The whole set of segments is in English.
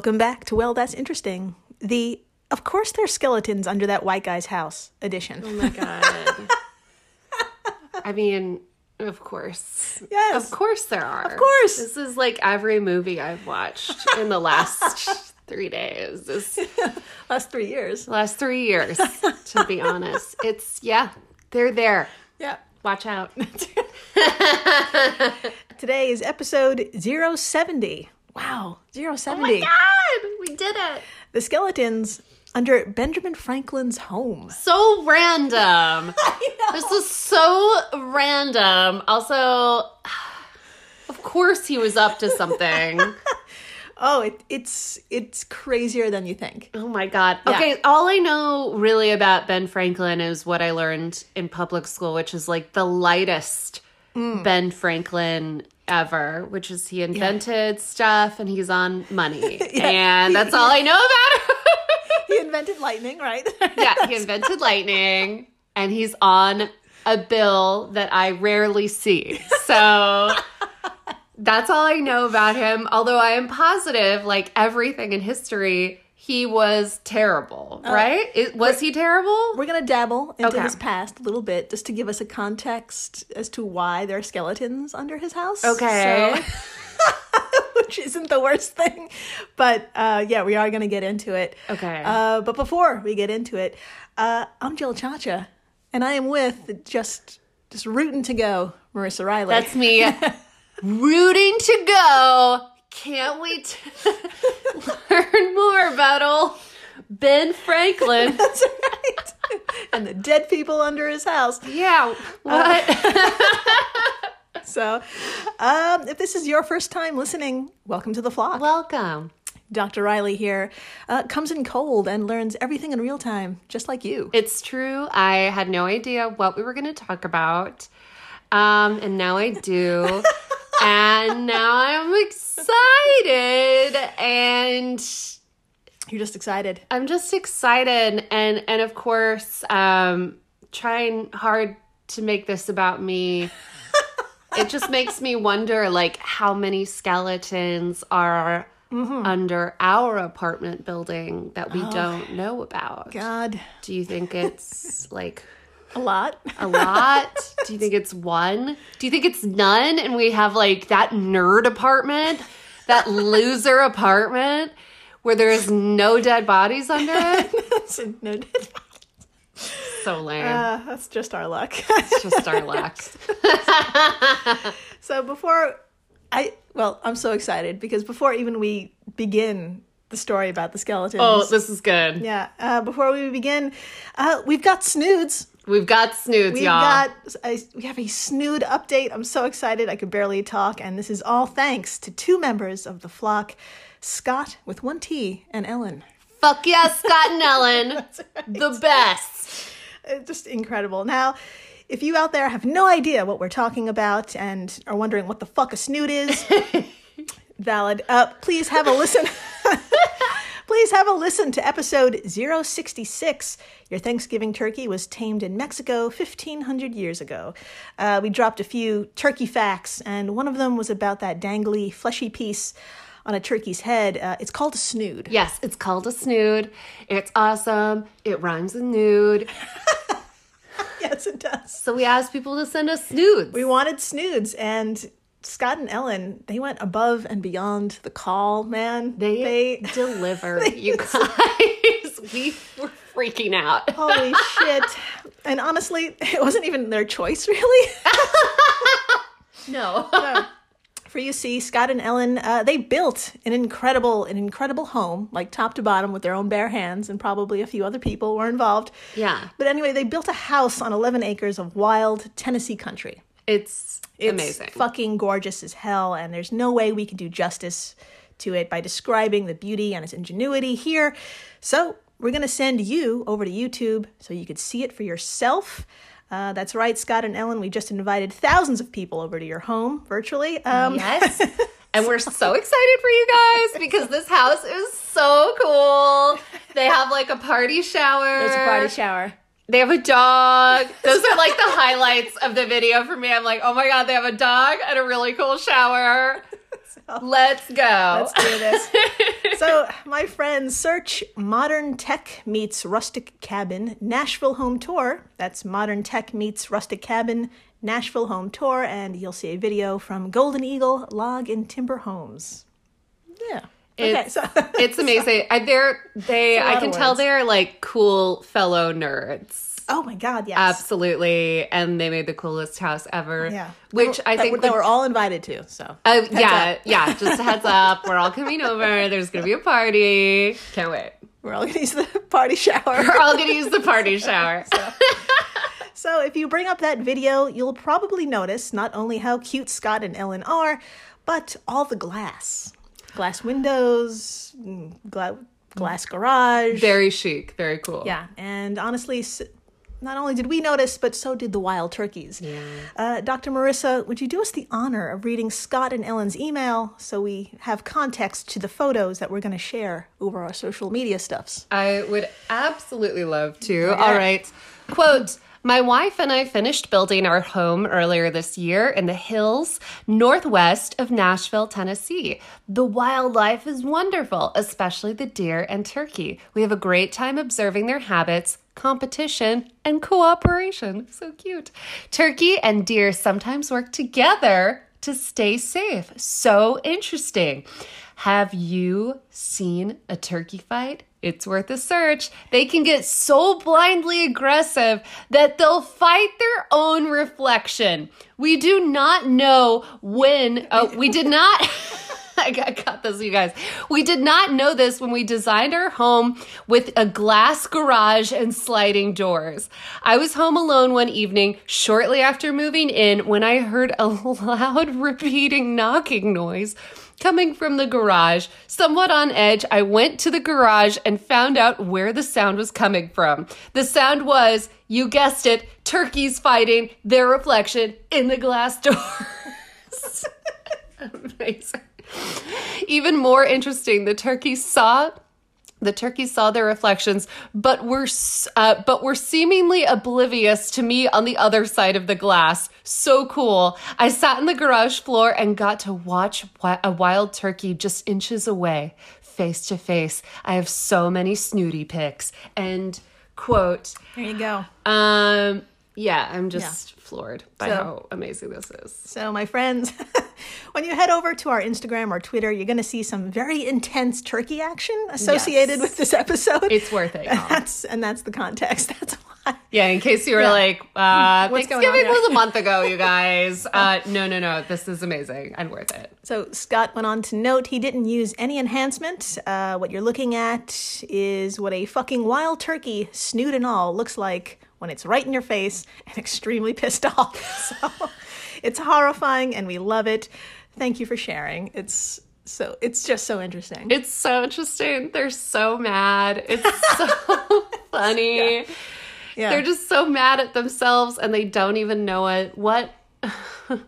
Welcome back to Well, That's Interesting. The Of course there's skeletons under that white guy's house edition. Oh my god. I mean, of course. Yes. Of course there are. Of course. This is like every movie I've watched in the last three days. This Last three years. last three years, to be honest. It's yeah, they're there. Yeah. Watch out. Today is episode 070. Wow, 070. God, we did it. the skeletons under Benjamin Franklin's home. So random. This is so random. Also, of course he was up to something. Oh, it, it's it's crazier than you think. Oh my god. Yeah. Okay, all I know really about Ben Franklin is what I learned in public school, which is like the lightest mm. Ben Franklin ever, which is he invented stuff and he's on money. And that's all I know about him. He invented lightning, right? yeah, he invented lightning and he's on a bill that I rarely see. So that's all I know about him. Although I am positive, like everything in history, he was terrible, right? It, was he terrible? We're gonna dabble into Okay. his past a little bit, just to give us a context as to why there are skeletons under his house. Okay. So- which isn't the worst thing, but uh, yeah, we are gonna get into it. Okay. Uh, but before we get into it, uh, I'm Jill Chacha, and I am with just just rooting to go, Marissa Riley. That's me rooting to go. Can't wait to learn more about old Ben Franklin. That's right. and the dead people under his house. Yeah. What? So, um, if this is your first time listening, welcome to the flock. Welcome. Dr. Riley here uh, comes in cold and learns everything in real time, just like you. It's true. I had no idea what we were going to talk about. Um, and now I do. And now I'm excited. And You're just excited. I'm just excited and and of course, um trying hard to make this about me. it just makes me wonder like how many skeletons are under our apartment building that we don't know about. God, Do you think it's like a lot. a lot? Do you think it's one? Do you think it's none and we have like that nerd apartment, that loser apartment where there's no dead bodies under it? no, dead. So lame. uh, that's just our luck. it's just our luck. so before I, well, I'm so excited because before even we begin the story about the skeletons, Oh, this is good. yeah, uh, before we begin, uh, we've got snoods. We've got snoods, We've y'all. got a, we have a snood update. I'm so excited. I could barely talk, and this is all thanks to two members of the flock, Scott with one T and Ellen. Fuck yeah, Scott and Ellen. The best. Uh, Just incredible. Now, if you out there have no idea what we're talking about and are wondering what the fuck a snood is, valid. Uh, please have a listen. Please have a listen to episode 066. Your Thanksgiving turkey was tamed in Mexico 1500 years ago. Uh, we dropped a few turkey facts, and one of them was about that dangly, fleshy piece on a turkey's head. Uh, it's called a snood. Yes, it's called a snood. It's awesome. It rhymes with nude. Yes, it does. So we asked people to send us snoods. We wanted snoods, and Scott and Ellen, they went above and beyond the call, man. They, they delivered, you guys. we were freaking out. holy shit. And honestly, it wasn't even their choice, really. No. For you see, Scott and Ellen, uh, they built an incredible, an incredible home, like top to bottom, with their own bare hands, and probably a few other people were involved. Yeah. But anyway, they built a house on 11 acres of wild Tennessee country. It's, It's amazing. fucking gorgeous as hell, and there's no way we can do justice to it by describing the beauty and its ingenuity here. So we're gonna send you over to YouTube so you could see it for yourself. Uh, that's right, Scott and Ellen. We just invited thousands of people over to your home virtually. Um, Yes. And we're so excited for you guys because this house is so cool. They have like a party shower. There's a party shower. They have a dog. Those are like the highlights of the video for me. I'm like, oh my God, they have a dog and a really cool shower. Let's go. Let's do this. so So, my friends, search Modern Tech Meets Rustic Cabin Nashville Home Tour. That's Modern Tech Meets Rustic Cabin Nashville Home Tour, and you'll see a video from Golden Eagle Log and Timber Homes. Yeah. Okay, It's, so it's amazing. I, they're they. It's I can tell they're like cool fellow nerds. oh my god, yes, Absolutely, and they made the coolest house ever. yeah. which That- I think that the- we're all invited to. So Uh, yeah, yeah. Just a heads up. We're all coming over. There's gonna be a party. Can't wait. we're all gonna use the party shower. We're all gonna use the party shower. So, if you bring up that video, you'll probably notice not only how cute Scott and Ellen are, but all the glass. Glass windows, mm, gla- glass garage. Very chic. Very cool. Yeah, and honestly, not only did we notice, but so did the wild turkeys. Yeah. Uh, Dr. Marissa, would you do us the honor of reading Scott and Ellen's email so we have context to the photos that we're going to share over our social media stuffs? I would absolutely love to. Yeah. All right. Quote My wife and I finished building our home earlier this year in the hills northwest of Nashville, Tennessee. The wildlife is wonderful, especially the deer and turkey. We have a great time observing their habits, competition, and cooperation. So cute. Turkey and deer sometimes work together to stay safe. So interesting. Have you seen a turkey fight? It's worth a search. They can get so blindly aggressive that they'll fight their own reflection. We do not know when, oh, we did not. I got, got this, you guys. We did not know this when we designed our home with a glass garage and sliding doors. I was home alone one evening shortly after moving in when I heard a loud repeating knocking noise coming from the garage. Somewhat on edge, I went to the garage and found out where the sound was coming from. The sound was, you guessed it, turkeys fighting their reflection in the glass doors. Amazing. Even more interesting, the turkeys saw the turkeys saw their reflections, but were uh, but were seemingly oblivious to me on the other side of the glass. So cool! I sat in the garage floor and got to watch a wild turkey just inches away, face to face. I have so many snooty pics. And quote, There you go. um, yeah, I'm just floored by So- how amazing this is. So, my friends, when you head over to our Instagram or Twitter, you're going to see some very intense turkey action associated Yes. with this episode. It's worth it, And that's and that's the context. That's why. Yeah, in case you were Yeah. like, uh, What's going Thanksgiving was a month ago, you guys. Uh, no, no, no. This is amazing and worth it. So Scott went on to note he didn't use any enhancement. Uh, what you're looking at is what a fucking wild turkey, snoot and all, looks like when it's right in your face and extremely pissed off. So it's horrifying and we love it. Thank you for sharing. It's so it's just so interesting. It's so interesting. They're so mad. It's so funny. yeah. They're just so mad at themselves and they don't even know it. What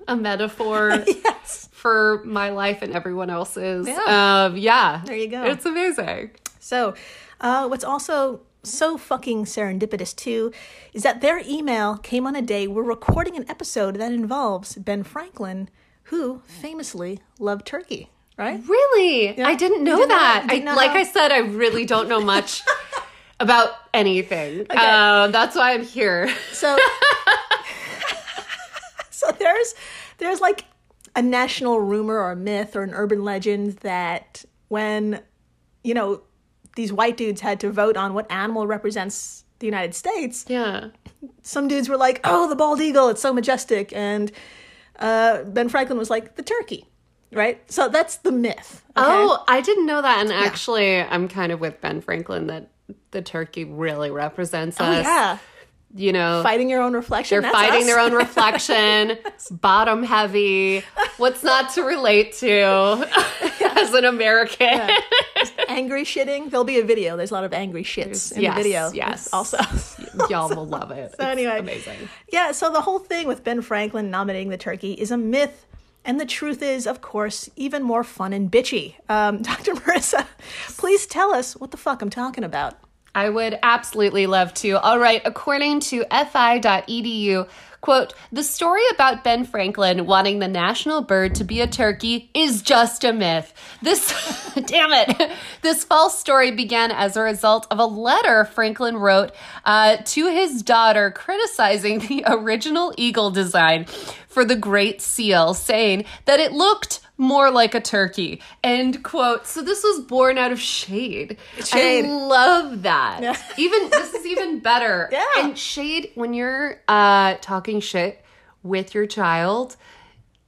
a metaphor yes. for my life and everyone else's. Yeah. Um, yeah. There you go. It's amazing. So, uh, what's also so fucking serendipitous too is that their email came on a day we're recording an episode that involves Ben Franklin, who famously loved turkey, right? Really? I didn't know did that. did I, like know? I said, I really don't know much about anything. Um, that's why I'm here. So, so there's there's like a national rumor or myth or an urban legend that when you know these white dudes had to vote on what animal represents the United States, Yeah. some dudes were like, "Oh, the bald eagle, it's so majestic," and uh, Ben Franklin was like, "The turkey." Right, so that's the myth. okay? Oh, I didn't know that. And actually, I'm kind of with Ben Franklin that the turkey really represents Oh, us. yeah, You know, fighting your own reflection. they're fighting us. their own reflection, bottom heavy. What's not to relate to as an American? angry shitting. There'll be a video. There's a lot of angry shits in Yes, the video. yes. also. Y'all will love it. So anyway, amazing. Yeah, so the whole thing with Ben Franklin nominating the turkey is a myth. And the truth is, of course, even more fun and bitchy. Um, Dr. Marissa, please tell us what the fuck I'm talking about. I would absolutely love to. All right, according to fi.edu, quote, the story about Ben Franklin wanting the national bird to be a turkey is just a myth. This, damn it, This false story began as a result of a letter Franklin wrote uh, to his daughter criticizing the original eagle design for the Great Seal, saying that it looked more like a turkey. End quote. So this was born out of shade. Shade. I love that. Yeah. even this is even better. Yeah. And shade when you're uh talking shit with your child,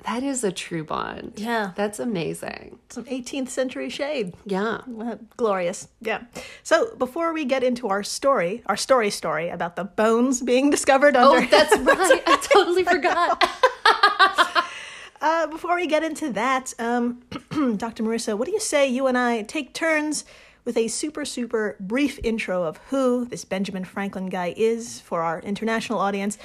that is a true bond. Yeah. That's amazing. Some 18th century shade. Yeah. Uh, glorious. Yeah. So before we get into our story, our story story about the bones being discovered under. Oh, that's right. I totally forgot. Uh, before we get into that, um, Dr. Marissa, what do you say you and I take turns with a super, super brief intro of who this Benjamin Franklin guy is for our international audience?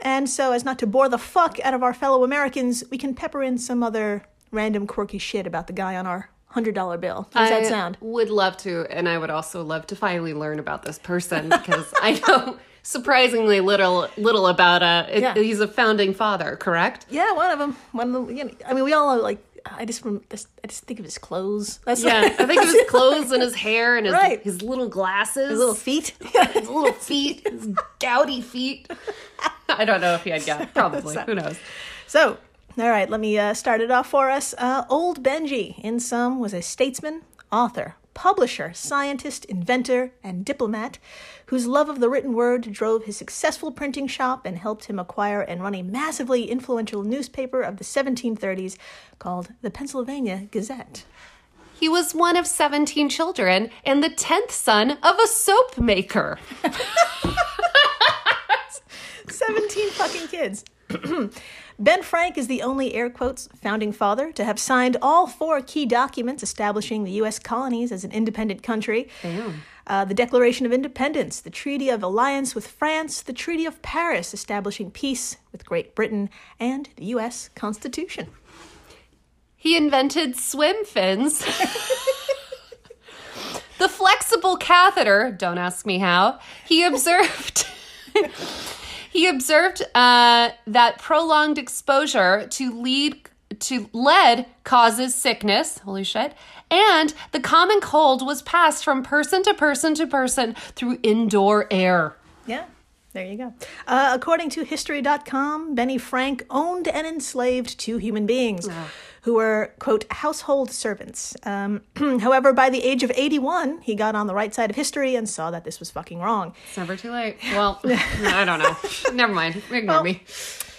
And so, as not to bore the fuck out of our fellow Americans, we can pepper in some other random quirky shit about the guy on our $100 bill. How does that I sound? Would love to, and I would also love to finally learn about this person because I know surprisingly little little about uh it- Yeah. he's a founding father, correct? Yeah, one of them. One of them. You know, I mean, we all are like. I just, I just think of his clothes. That's Yeah, I think of his clothes and his hair and his Right. his little glasses, his little feet. his little feet, his gouty feet. I don't know if he had gout. Probably. Who knows? So, all right, let me uh, start it off for us. Uh, Old Benji, in sum, was a statesman, author, publisher, scientist, inventor, and diplomat whose love of the written word drove his successful printing shop and helped him acquire and run a massively influential newspaper of the 1730s called the Pennsylvania Gazette. He was one of 17 children and the 10th son of a soap maker. 17 fucking kids. ben Frank is the only air quotes founding father to have signed all four key documents establishing the U.S. colonies as an independent country. Damn. Uh, the Declaration of Independence, the Treaty of Alliance with France, the Treaty of Paris establishing peace with Great Britain, and the U.S. Constitution. He invented swim fins. the flexible catheter, don't ask me how. He observed he observed uh, that prolonged exposure to lead to lead causes sickness. Holy shit. And the common cold was passed from person to person to person through indoor air. Yeah, there you go. Uh, according to History.com, Benny Frank owned and enslaved two human beings who were, quote, household servants. Um, however, by the age of 81, he got on the right side of history and saw that this was fucking wrong. It's never too late. Well, I don't know. Never mind. Ignore me.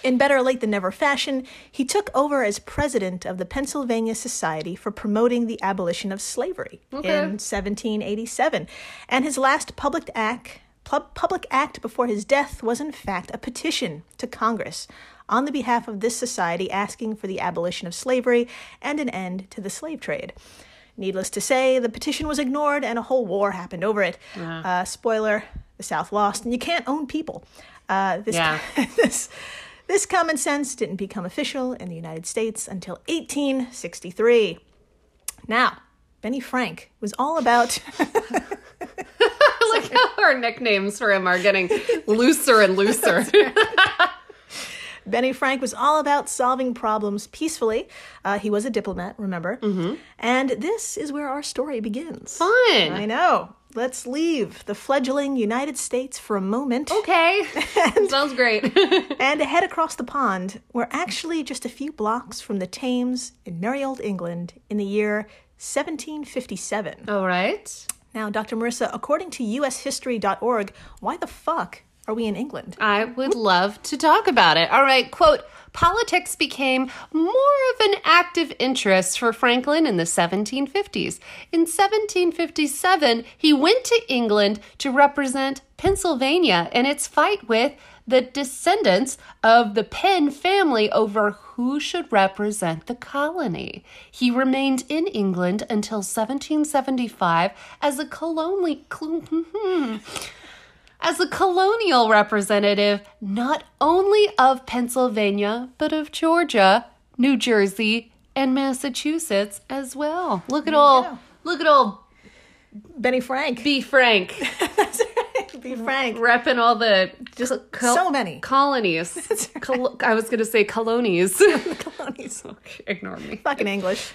In better late than never fashion, he took over as president of the Pennsylvania Society for Promoting the Abolition of Slavery Okay. in 1787. And his last public act, pub- public act before his death was in fact a petition to Congress on the behalf of this society asking for the abolition of slavery and an end to the slave trade. Needless to say, the petition was ignored and a whole war happened over it. Uh, spoiler: the South lost, and you can't own people. Uh, this, Yeah. this, this common sense didn't become official in the United States until 1863. Now, Benny Frank was all about. like how our nicknames for him are getting looser and looser. Benny Frank was all about solving problems peacefully. Uh, he was a diplomat, remember? Mm-hmm. And this is where our story begins. Fun. I know. Let's leave the fledgling United States for a moment Okay. Sounds great. and head across the pond. We're actually just a few blocks from the Thames in merry old England in the year 1757. All right. Now, Dr. Marissa, according to ushistory.org, why the fuck are we in England? I would love to talk about it. All right, quote Politics became more of an active interest for Franklin in the 1750s. In 1757, he went to England to represent Pennsylvania in its fight with the descendants of the Penn family over who should represent the colony. He remained in England until 1775 as a colonial hmm. As a colonial representative not only of Pennsylvania, but of Georgia, New Jersey, and Massachusetts as well. Look at all, go. look at all Benny Frank. B. Frank That's right. Be Frank. repping all the just so many. colonies. Col- I was going to say colonies. Colonies. Ignore me. Fucking English.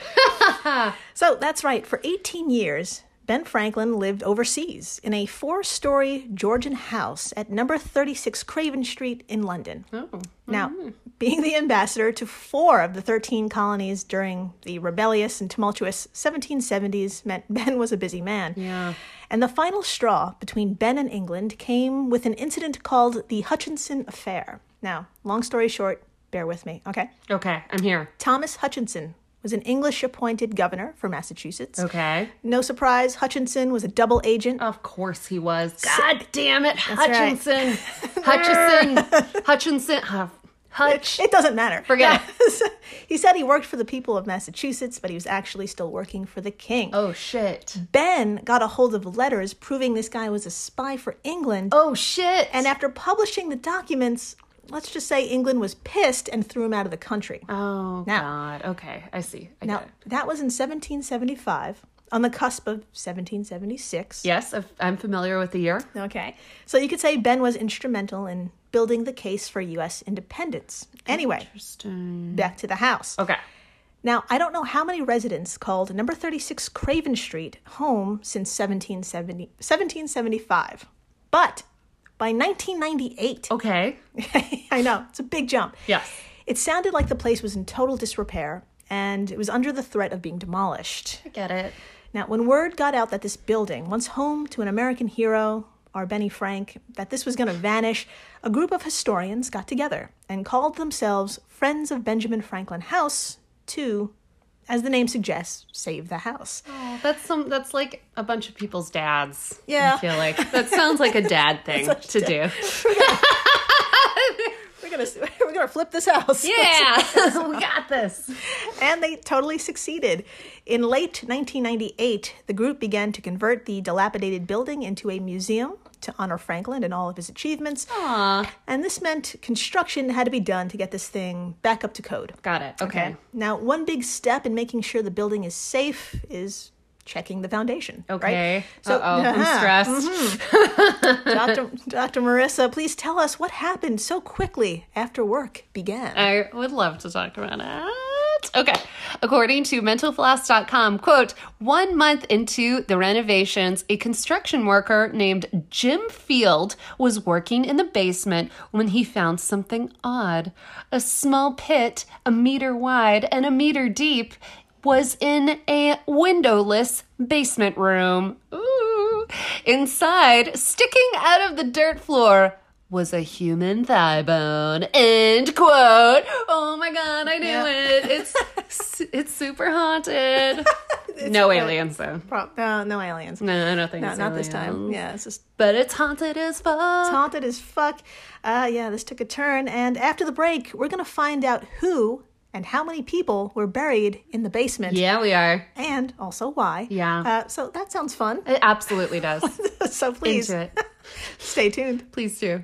so that's right. For 18 years, Ben Franklin lived overseas in a four story Georgian house at number 36 Craven Street in London. Oh. Now, being the ambassador to four of the 13 colonies during the rebellious and tumultuous 1770s meant Ben was a busy man. Yeah. And the final straw between Ben and England came with an incident called the Hutchinson Affair. Now, long story short, bear with me, okay? Okay, I'm here. Thomas Hutchinson was an English appointed governor for Massachusetts. Okay. No surprise, Hutchinson was a double agent. Of course he was. God damn it, right. Hutchinson. Hutchinson. Hutchinson. Huh. Hutch. It doesn't matter. Forget it. he said he worked for the people of Massachusetts, but he was actually still working for the king. Oh shit. Ben got a hold of letters proving this guy was a spy for England. Oh shit. And after publishing the documents, let's just say England was pissed and threw him out of the country. oh Now- god. Okay, I see. I now, that was in 1775, on the cusp of 1776. Yes, I'm familiar with the year. Okay. So you could say Ben was instrumental in building the case for U.S. independence. Anyway, Interesting. back to the house. Okay. Now, I don't know how many residents called number 36 Craven Street home since 1770, 1775, but by 1998, Okay. I know, it's a big jump. Yes. It sounded like the place was in total disrepair and it was under the threat of being demolished. I get it. Now, when word got out that this building, once home to an American hero, our Benny Frank, that this was going to vanish, a group of historians got together and called themselves Friends of Benjamin Franklin House to, as the name suggests, save the house. Oh, that's some. That's like a bunch of people's dads. Yeah. I feel like that sounds like a dad thing to do. We're gonna we're gonna flip this house. Yeah, we got this. and they totally succeeded. In late 1998, the group began to convert the dilapidated building into a museum to honor Franklin and all of his achievements. Aw, And this meant construction had to be done to get this thing back up to code. got it. Okay. Now, one big step in making sure the building is safe is checking the foundation. Okay. Right? So, Uh oh, I'm uh-huh. stressed. Dr. Dr. Marissa, please tell us what happened so quickly after work began. I would love to talk about it. Okay. According to mentalfloss.com, quote, one month into the renovations, a construction worker named Jim Field was working in the basement when he found something odd. A small pit, a meter wide and a meter deep, was in a windowless basement room. Ooh. Inside, sticking out of the dirt floor, was a human thigh bone. End quote. Oh my god, I knew Yeah. it. It's it's super haunted. no aliens though. Pro- no, no aliens. No, I don't think No, it's not this time. Yeah, it's just But it's haunted as fuck. haunted as fuck. Uh, yeah, this took a turn. And after the break, we're going to find out who and how many people were buried in the basement. yeah, we are. And also why. Yeah. Uh, so that sounds fun. It absolutely does. so please stay tuned. Please do.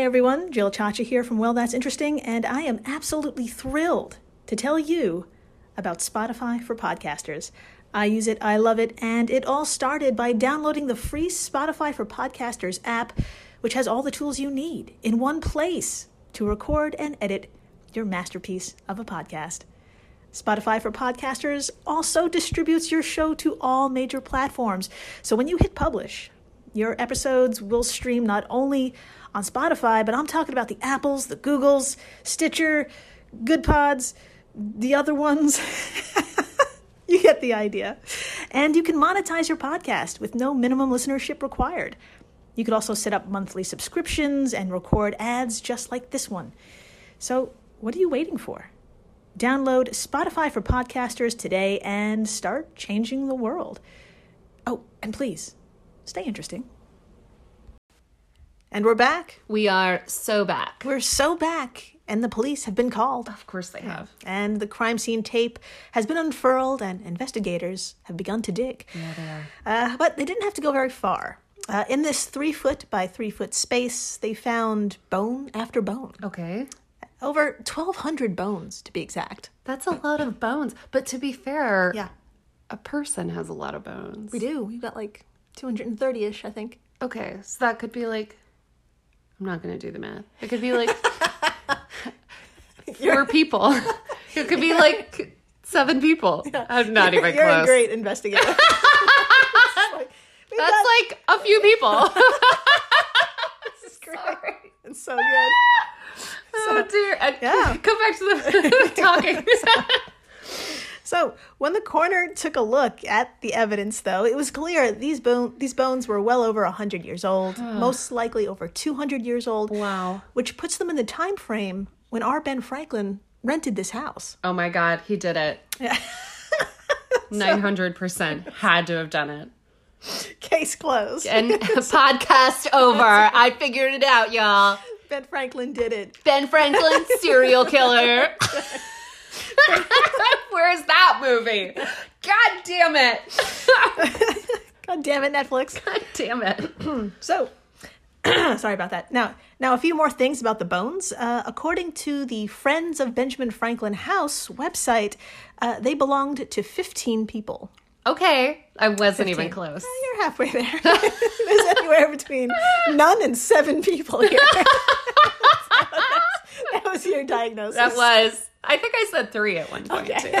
Hey everyone, Jill Chacha here from Well That's Interesting, and I am absolutely thrilled to tell you about Spotify for podcasters. I use it, I love it, and it all started by downloading the free Spotify for Podcasters app, which has all the tools you need in one place to record and edit your masterpiece of a podcast. Spotify for Podcasters also distributes your show to all major platforms. So when you hit publish, your episodes will stream not only on Spotify, but I'm talking about the Apples, the Googles, Stitcher, Good Pods, the other ones. you get the idea. And you can monetize your podcast with no minimum listenership required. You could also set up monthly subscriptions and record ads just like this one. So, what are you waiting for? Download Spotify for podcasters today and start changing the world. Oh, and please, stay interesting. And we're back. We are so back. We're so back, and the police have been called. Of course they have. And the crime scene tape has been unfurled, and investigators have begun to dig. Yeah, they are. Uh, but they didn't have to go very far. Uh, in this three foot by three foot space, they found bone after bone. Okay. Over 1,200 bones, to be exact. That's a lot of bones. But to be fair, Yeah, a person has a lot of bones. we do. We've got like 230 ish, I think. Okay, so that could be like I'm not gonna do the math. It could be like four people. It could be like seven people. I'm not even You're close. a great investigator. Like, That's got- like a few people. this is great. It's so good. oh dear. And Yeah. Go back to the talking. So, when the coroner took a look at the evidence, though, it was clear these bone these bones were well over hundred years old, most likely over two hundred years old. Wow. which puts them in the time frame when our Ben Franklin rented this house. oh my god, he did it. Nine hundred percent had to have done it. Case closed. And podcast over. I figured it out, y'all. Ben Franklin did it. Ben Franklin, serial killer. Where's that movie? God damn it. God damn it, Netflix. God damn it. So, sorry about that. Now, now a few more things about the bones. Uh, according to the Friends of Benjamin Franklin House website, uh, they belonged to 15 people. Okay. I wasn't even close. You're halfway there. There's anywhere between none and seven people here. that was your diagnosis. That was, I think I said three at one point too.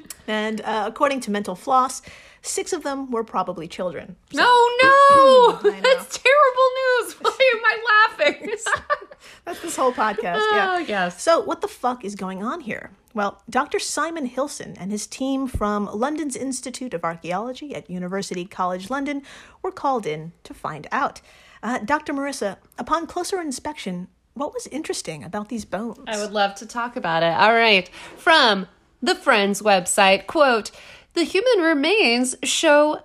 And uh, according to Mental Floss, six of them were probably children. No, no. That's terrible news. Why am I laughing? That's this whole podcast. Yeah. Oh, yes. So, what the fuck is going on here? Well, Dr. Simon Hillson and his team from London's Institute of Archaeology at University College London were called in to find out. Uh, Dr. Marissa, upon closer inspection, what was interesting about these bones? I would love to talk about it. All right. From the Friends website, quote, the human remains show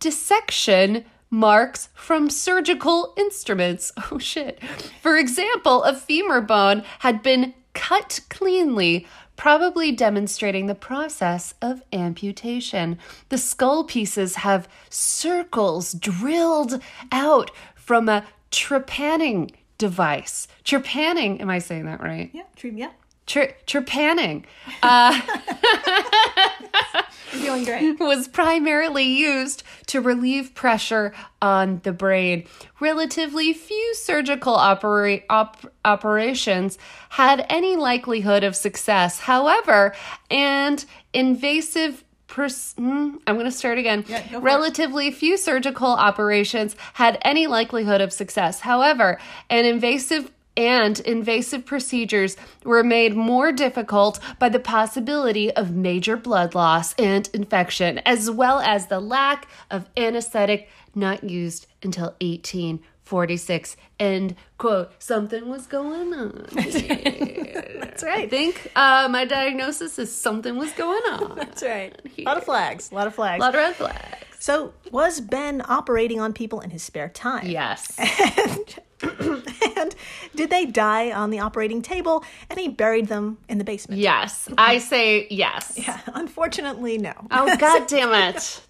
dissection marks from surgical instruments. Oh shit. For example, a femur bone had been cut cleanly, probably demonstrating the process of amputation. The skull pieces have circles drilled out from a trepanning device. Trepanning, am I saying that right? yeah, true. Yeah. Tre- trepanning uh, doing great. was primarily used to relieve pressure on the brain. Relatively few surgical opera- op- operations had any likelihood of success. However, and invasive pers- hmm, I'm going to start again. go for it. Relatively few surgical operations had any likelihood of success. However, an invasive and invasive procedures were made more difficult by the possibility of major blood loss and infection, as well as the lack of anesthetic not used until 1846. End quote. Something was going on. That's right. I think uh, my diagnosis is something was going on. That's right. A lot of flags. A lot of flags. A lot of red flags. so, was Ben operating on people in his spare time? Yes. And, and did they die on the operating table and he buried them in the basement? Yes. I say yes. Yeah, unfortunately, no. Oh god damn it.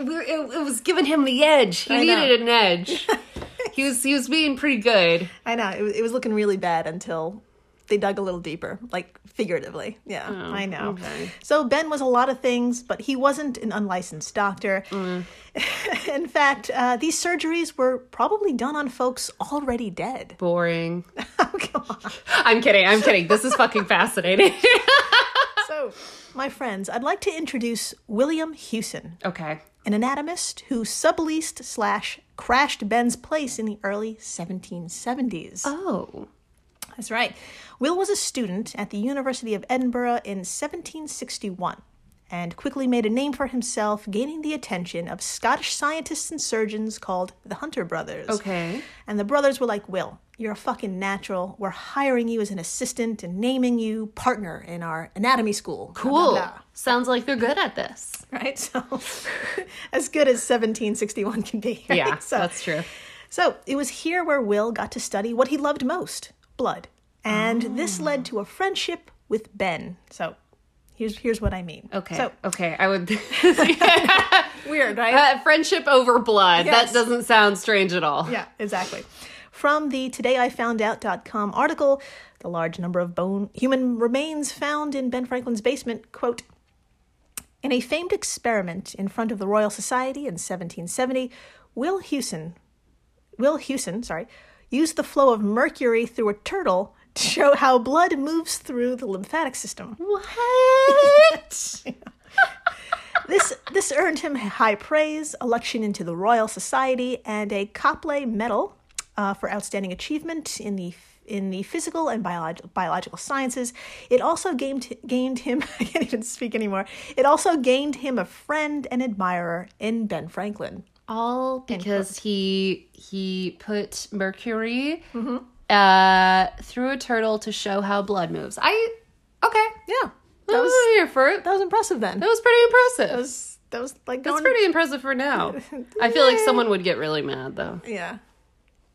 We're- It, it was giving him the edge. He I know. needed an edge. he was he was being pretty good. I know. It, was- it was looking really bad until they dug a little deeper, like figuratively. Yeah, I know. Oh, okay. So Ben was a lot of things, but he wasn't an unlicensed doctor. Mm. In fact, uh, these surgeries were probably done on folks already dead. Boring. Oh, come on. I'm kidding. I'm kidding. This is fucking fascinating. So, my friends, I'd like to introduce William Hewson, okay. An anatomist who subleased slash crashed Ben's place in the early 1770s. Oh. That's right. Will was a student at the University of Edinburgh in 1761 and quickly made a name for himself, gaining the attention of Scottish scientists and surgeons called the Hunter brothers. Okay. And the brothers were like, Will, you're a fucking natural. We're hiring you as an assistant and naming you partner in our anatomy school. Blah, blah, Cool. blah. Sounds like they're good at this. Right? So, as good as 1761 can be. right? Yeah, So, that's true. so it was here where Will got to study what he loved most blood. And Oh. this led to a friendship with Ben. So here's here's what I mean. Okay. So okay. I would. weird, right? Uh, friendship over blood. Yes. That doesn't sound strange at all. yeah, exactly. From the todayifoundout.com article, the large number of bone human remains found in Ben Franklin's basement, quote, in a famed experiment in front of the Royal Society in 1770, Will Hewson, Will Hewson, sorry, used the flow of mercury through a turtle to show how blood moves through the lymphatic system. What? This this earned him high praise, election into the Royal Society, and a Copley Medal uh, for outstanding achievement in the in the physical and biolog- biological sciences. It also gained gained him. I can't even speak anymore. It also gained him a friend and admirer in Ben Franklin. all because he he put mercury Mm-hmm. Uh, through a turtle to show how blood moves. I okay. Yeah, that was was here for it. that was impressive. Then That was pretty impressive. that was that was like That's pretty impressive for now. I feel like someone would get really mad though. yeah.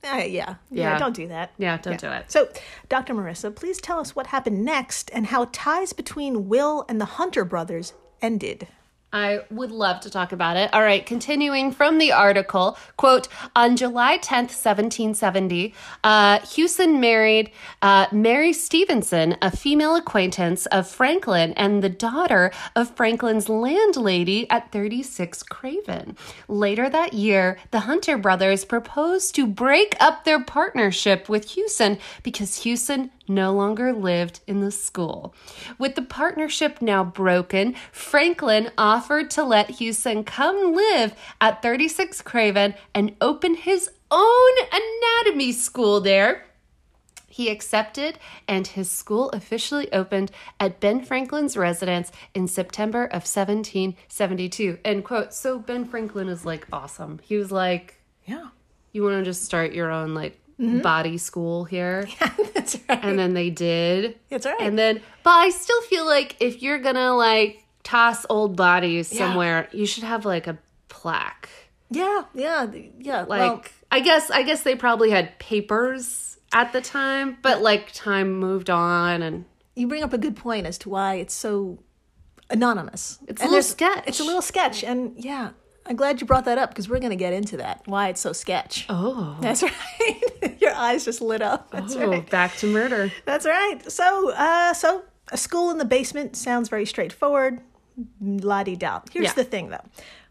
Uh, yeah, yeah, Yeah. Don't do that. Yeah, don't do it. So, Dr. Marissa, please tell us what happened next and how ties between Will and the Hunter brothers ended. I would love to talk about it. All right, continuing from the article, quote, on July 10th, 1770, uh, Hewson married uh, Mary Stevenson, a female acquaintance of Franklin and the daughter of Franklin's landlady at 36 Craven. Later that year, the Hunter brothers proposed to break up their partnership with Hewson because Hewson no longer lived in the school. With the partnership now broken, Franklin offered to let Hewson come live at 36 Craven and open his own anatomy school there. He accepted, and his school officially opened at Ben Franklin's residence in September of 1772. End quote. So Ben Franklin is like awesome. He was like, Yeah. You want to just start your own like Mm-hmm. body school here? That's right. and then they did. That's right. And then, but I still feel like if you're gonna like toss old bodies somewhere, you should have like a plaque. yeah, yeah, yeah. Like, well, I guess, I guess they probably had papers at the time, but like time moved on and you bring up a good point as to why it's so anonymous. It's And a little sketch. It's a little sketch, and yeah, I'm glad you brought that up because we're going to get into that. Why it's so sketch. oh, That's right. Your eyes just lit up. That's oh, right. back to murder. That's right. So, uh, so a school in the basement sounds very straightforward. La di da. Here's Yeah. the thing, though: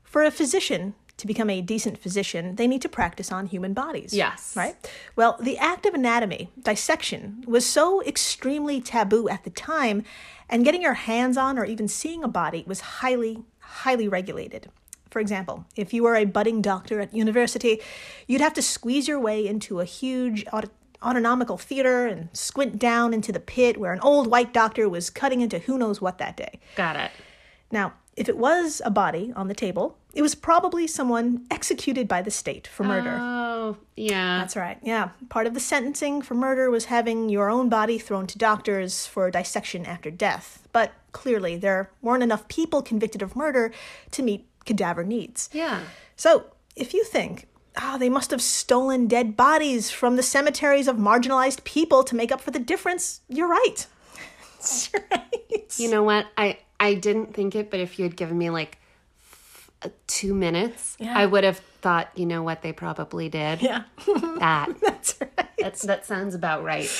for a physician to become a decent physician, they need to practice on human bodies. Yes. Right. Well, the act of anatomy, dissection, was so extremely taboo at the time, and getting your hands on or even seeing a body was highly, highly regulated. For example, if you were a budding doctor at university, you'd have to squeeze your way into a huge aut- autonomical theater and squint down into the pit where an old white doctor was cutting into who knows what that day. Got it. Now, if it was a body on the table, it was probably someone executed by the state for murder. Oh, yeah. That's right. Yeah. Part of the sentencing for murder was having your own body thrown to doctors for dissection after death. But clearly, there weren't enough people convicted of murder to meet cadaver needs. yeah. So, if you think, ah, they must have stolen dead bodies from the cemeteries of marginalized people to make up for the difference, you're right. Right. You know what? I I didn't think it, but if you had given me like two minutes, Yeah. I would have thought, you know what they probably did. Yeah, That that's right. that's that sounds about right.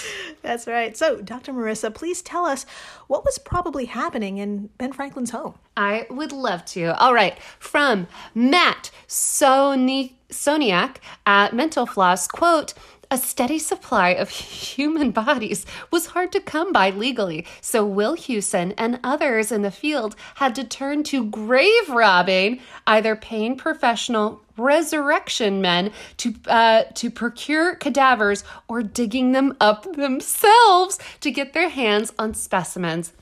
That's right. So, Dr. Marissa, please tell us what was probably happening in Ben Franklin's home. I would love to. All right. From Matt Sony, Soniak at Mental Floss, quote, a steady supply of human bodies was hard to come by legally, so Will Hewson and others in the field had to turn to grave robbing, either paying professional resurrection men to uh, to procure cadavers or digging them up themselves to get their hands on specimens.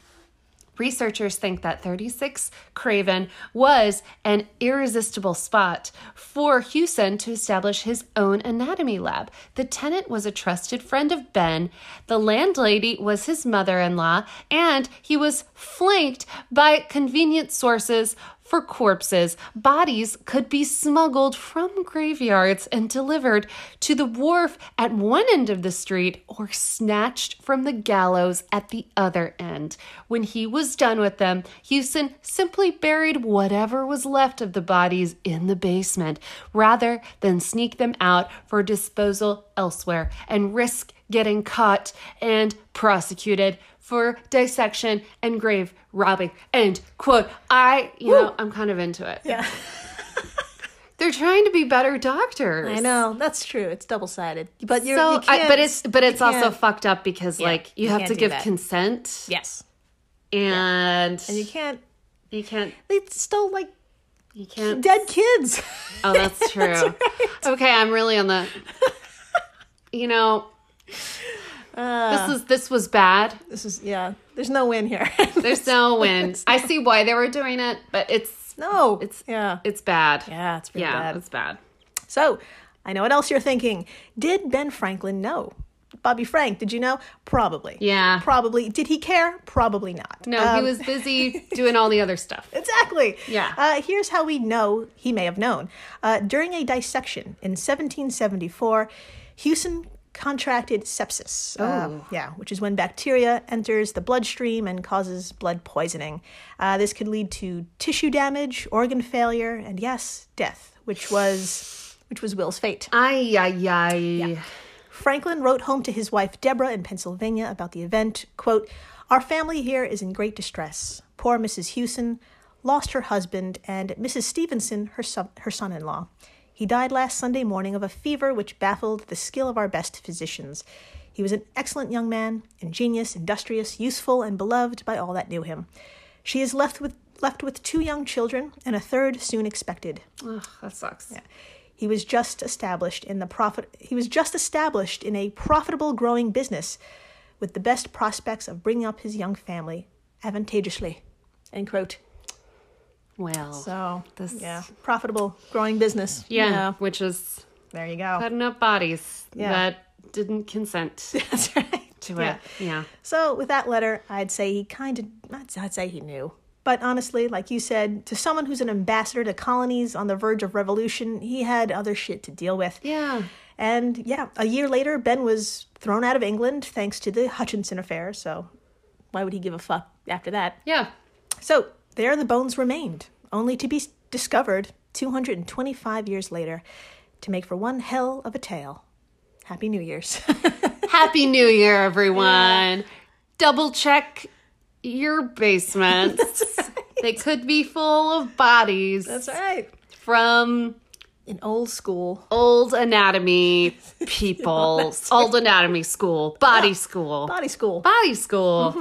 Researchers think that 36 Craven was an irresistible spot for Hewson to establish his own anatomy lab. The tenant was a trusted friend of Ben, the landlady was his mother in law, and he was flanked by convenient sources for corpses. Bodies could be smuggled from graveyards and delivered to the wharf at one end of the street or snatched from the gallows at the other end. When he was done with them, Hewson simply buried whatever was left of the bodies in the basement rather than sneak them out for disposal elsewhere and risk getting caught and prosecuted for dissection and grave robbing. End quote. I, you know, I'm kind of into it. Yeah. They're trying to be better doctors. I know. That's true. It's double sided. But you're, So, you. I, but it's but it's also fucked up because like you, you have to give that. consent Yes. and, And you can't. you can't They stole like you can't. dead kids. Oh, that's true. Okay, I'm really on the. You know, Uh. this is this was bad. this is, yeah. There's no win here. There's no win. I see why they were doing it, but it's no. It's- yeah. it's bad. Yeah, it's pretty yeah, bad. it's bad. So, I know what else you're thinking. Did Ben Franklin know? Bobby Frank, did you know? Probably. Yeah. Probably. Did he care? Probably not. No, he Um, was busy doing all the other stuff. Exactly. Yeah. Uh, here's how we know he may have known. Uh, during a dissection in 1774, Hewson contracted sepsis. Uh, yeah, which is when bacteria enters the bloodstream and causes blood poisoning. Uh, this could lead to tissue damage, organ failure, and yes, death, which was which was Will's fate. Ay ay ay. Franklin wrote home to his wife Deborah in Pennsylvania about the event. Quote, Our family here is in great distress. Poor Mrs. Hewson lost her husband and Mrs. Stevenson, her, son, her son-in-law. He died last Sunday morning of a fever which baffled the skill of our best physicians. He was an excellent young man, ingenious, industrious, useful, and beloved by all that knew him. She is left with left with two young children and a third soon expected. Ugh, that sucks. Yeah. He was just established in the profit he was just established in a profitable growing business with the best prospects of bringing up his young family advantageously. End quote. Well, So This- yeah, profitable growing business. yeah, You know, which is there you go. cutting up bodies Yeah. that didn't consent That's right. to Yeah. it. Yeah. So with that letter, I'd say he kind of, I'd, I'd say he knew. But honestly, like you said, to someone who's an ambassador to colonies on the verge of revolution, he had other shit to deal with. Yeah. And yeah, a year later, Ben was thrown out of England thanks to the Hutchinson affair. So why would he give a fuck after that? Yeah. So there the bones remained, only to be discovered 225 years later to make for one hell of a tale. Happy New Year's. Happy New Year, everyone. Double check your basements. They could be full of bodies That's right. from an old school. old anatomy people, old anatomy school, body school, Body school. Mm-hmm. body school.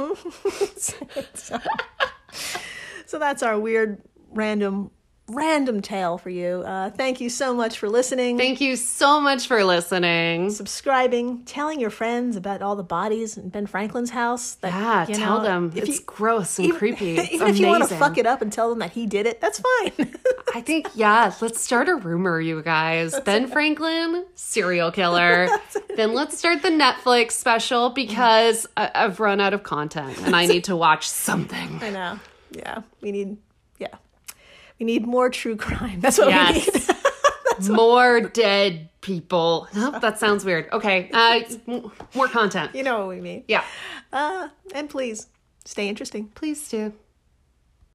So that's our weird, random, random tale for you. Uh, thank you so much for listening. Thank you so much for listening. subscribing, telling your friends about all the bodies in Ben Franklin's house. That, Yeah, you tell know, them if it's you- gross and even, creepy. It's even if you want to fuck it up and tell them that he did it, that's fine. I think, yeah, let's start a rumor, you guys. ben Franklin, serial killer. then let's start the Netflix special because I- I've run out of content and I need to watch something. I know. Yeah, we need. Yeah, we need more true crime. That's what we Yes. need. More dead people. Oh, that sounds weird. Okay. Uh, more content. you know what we mean. Yeah. Uh, and please stay interesting. Please do.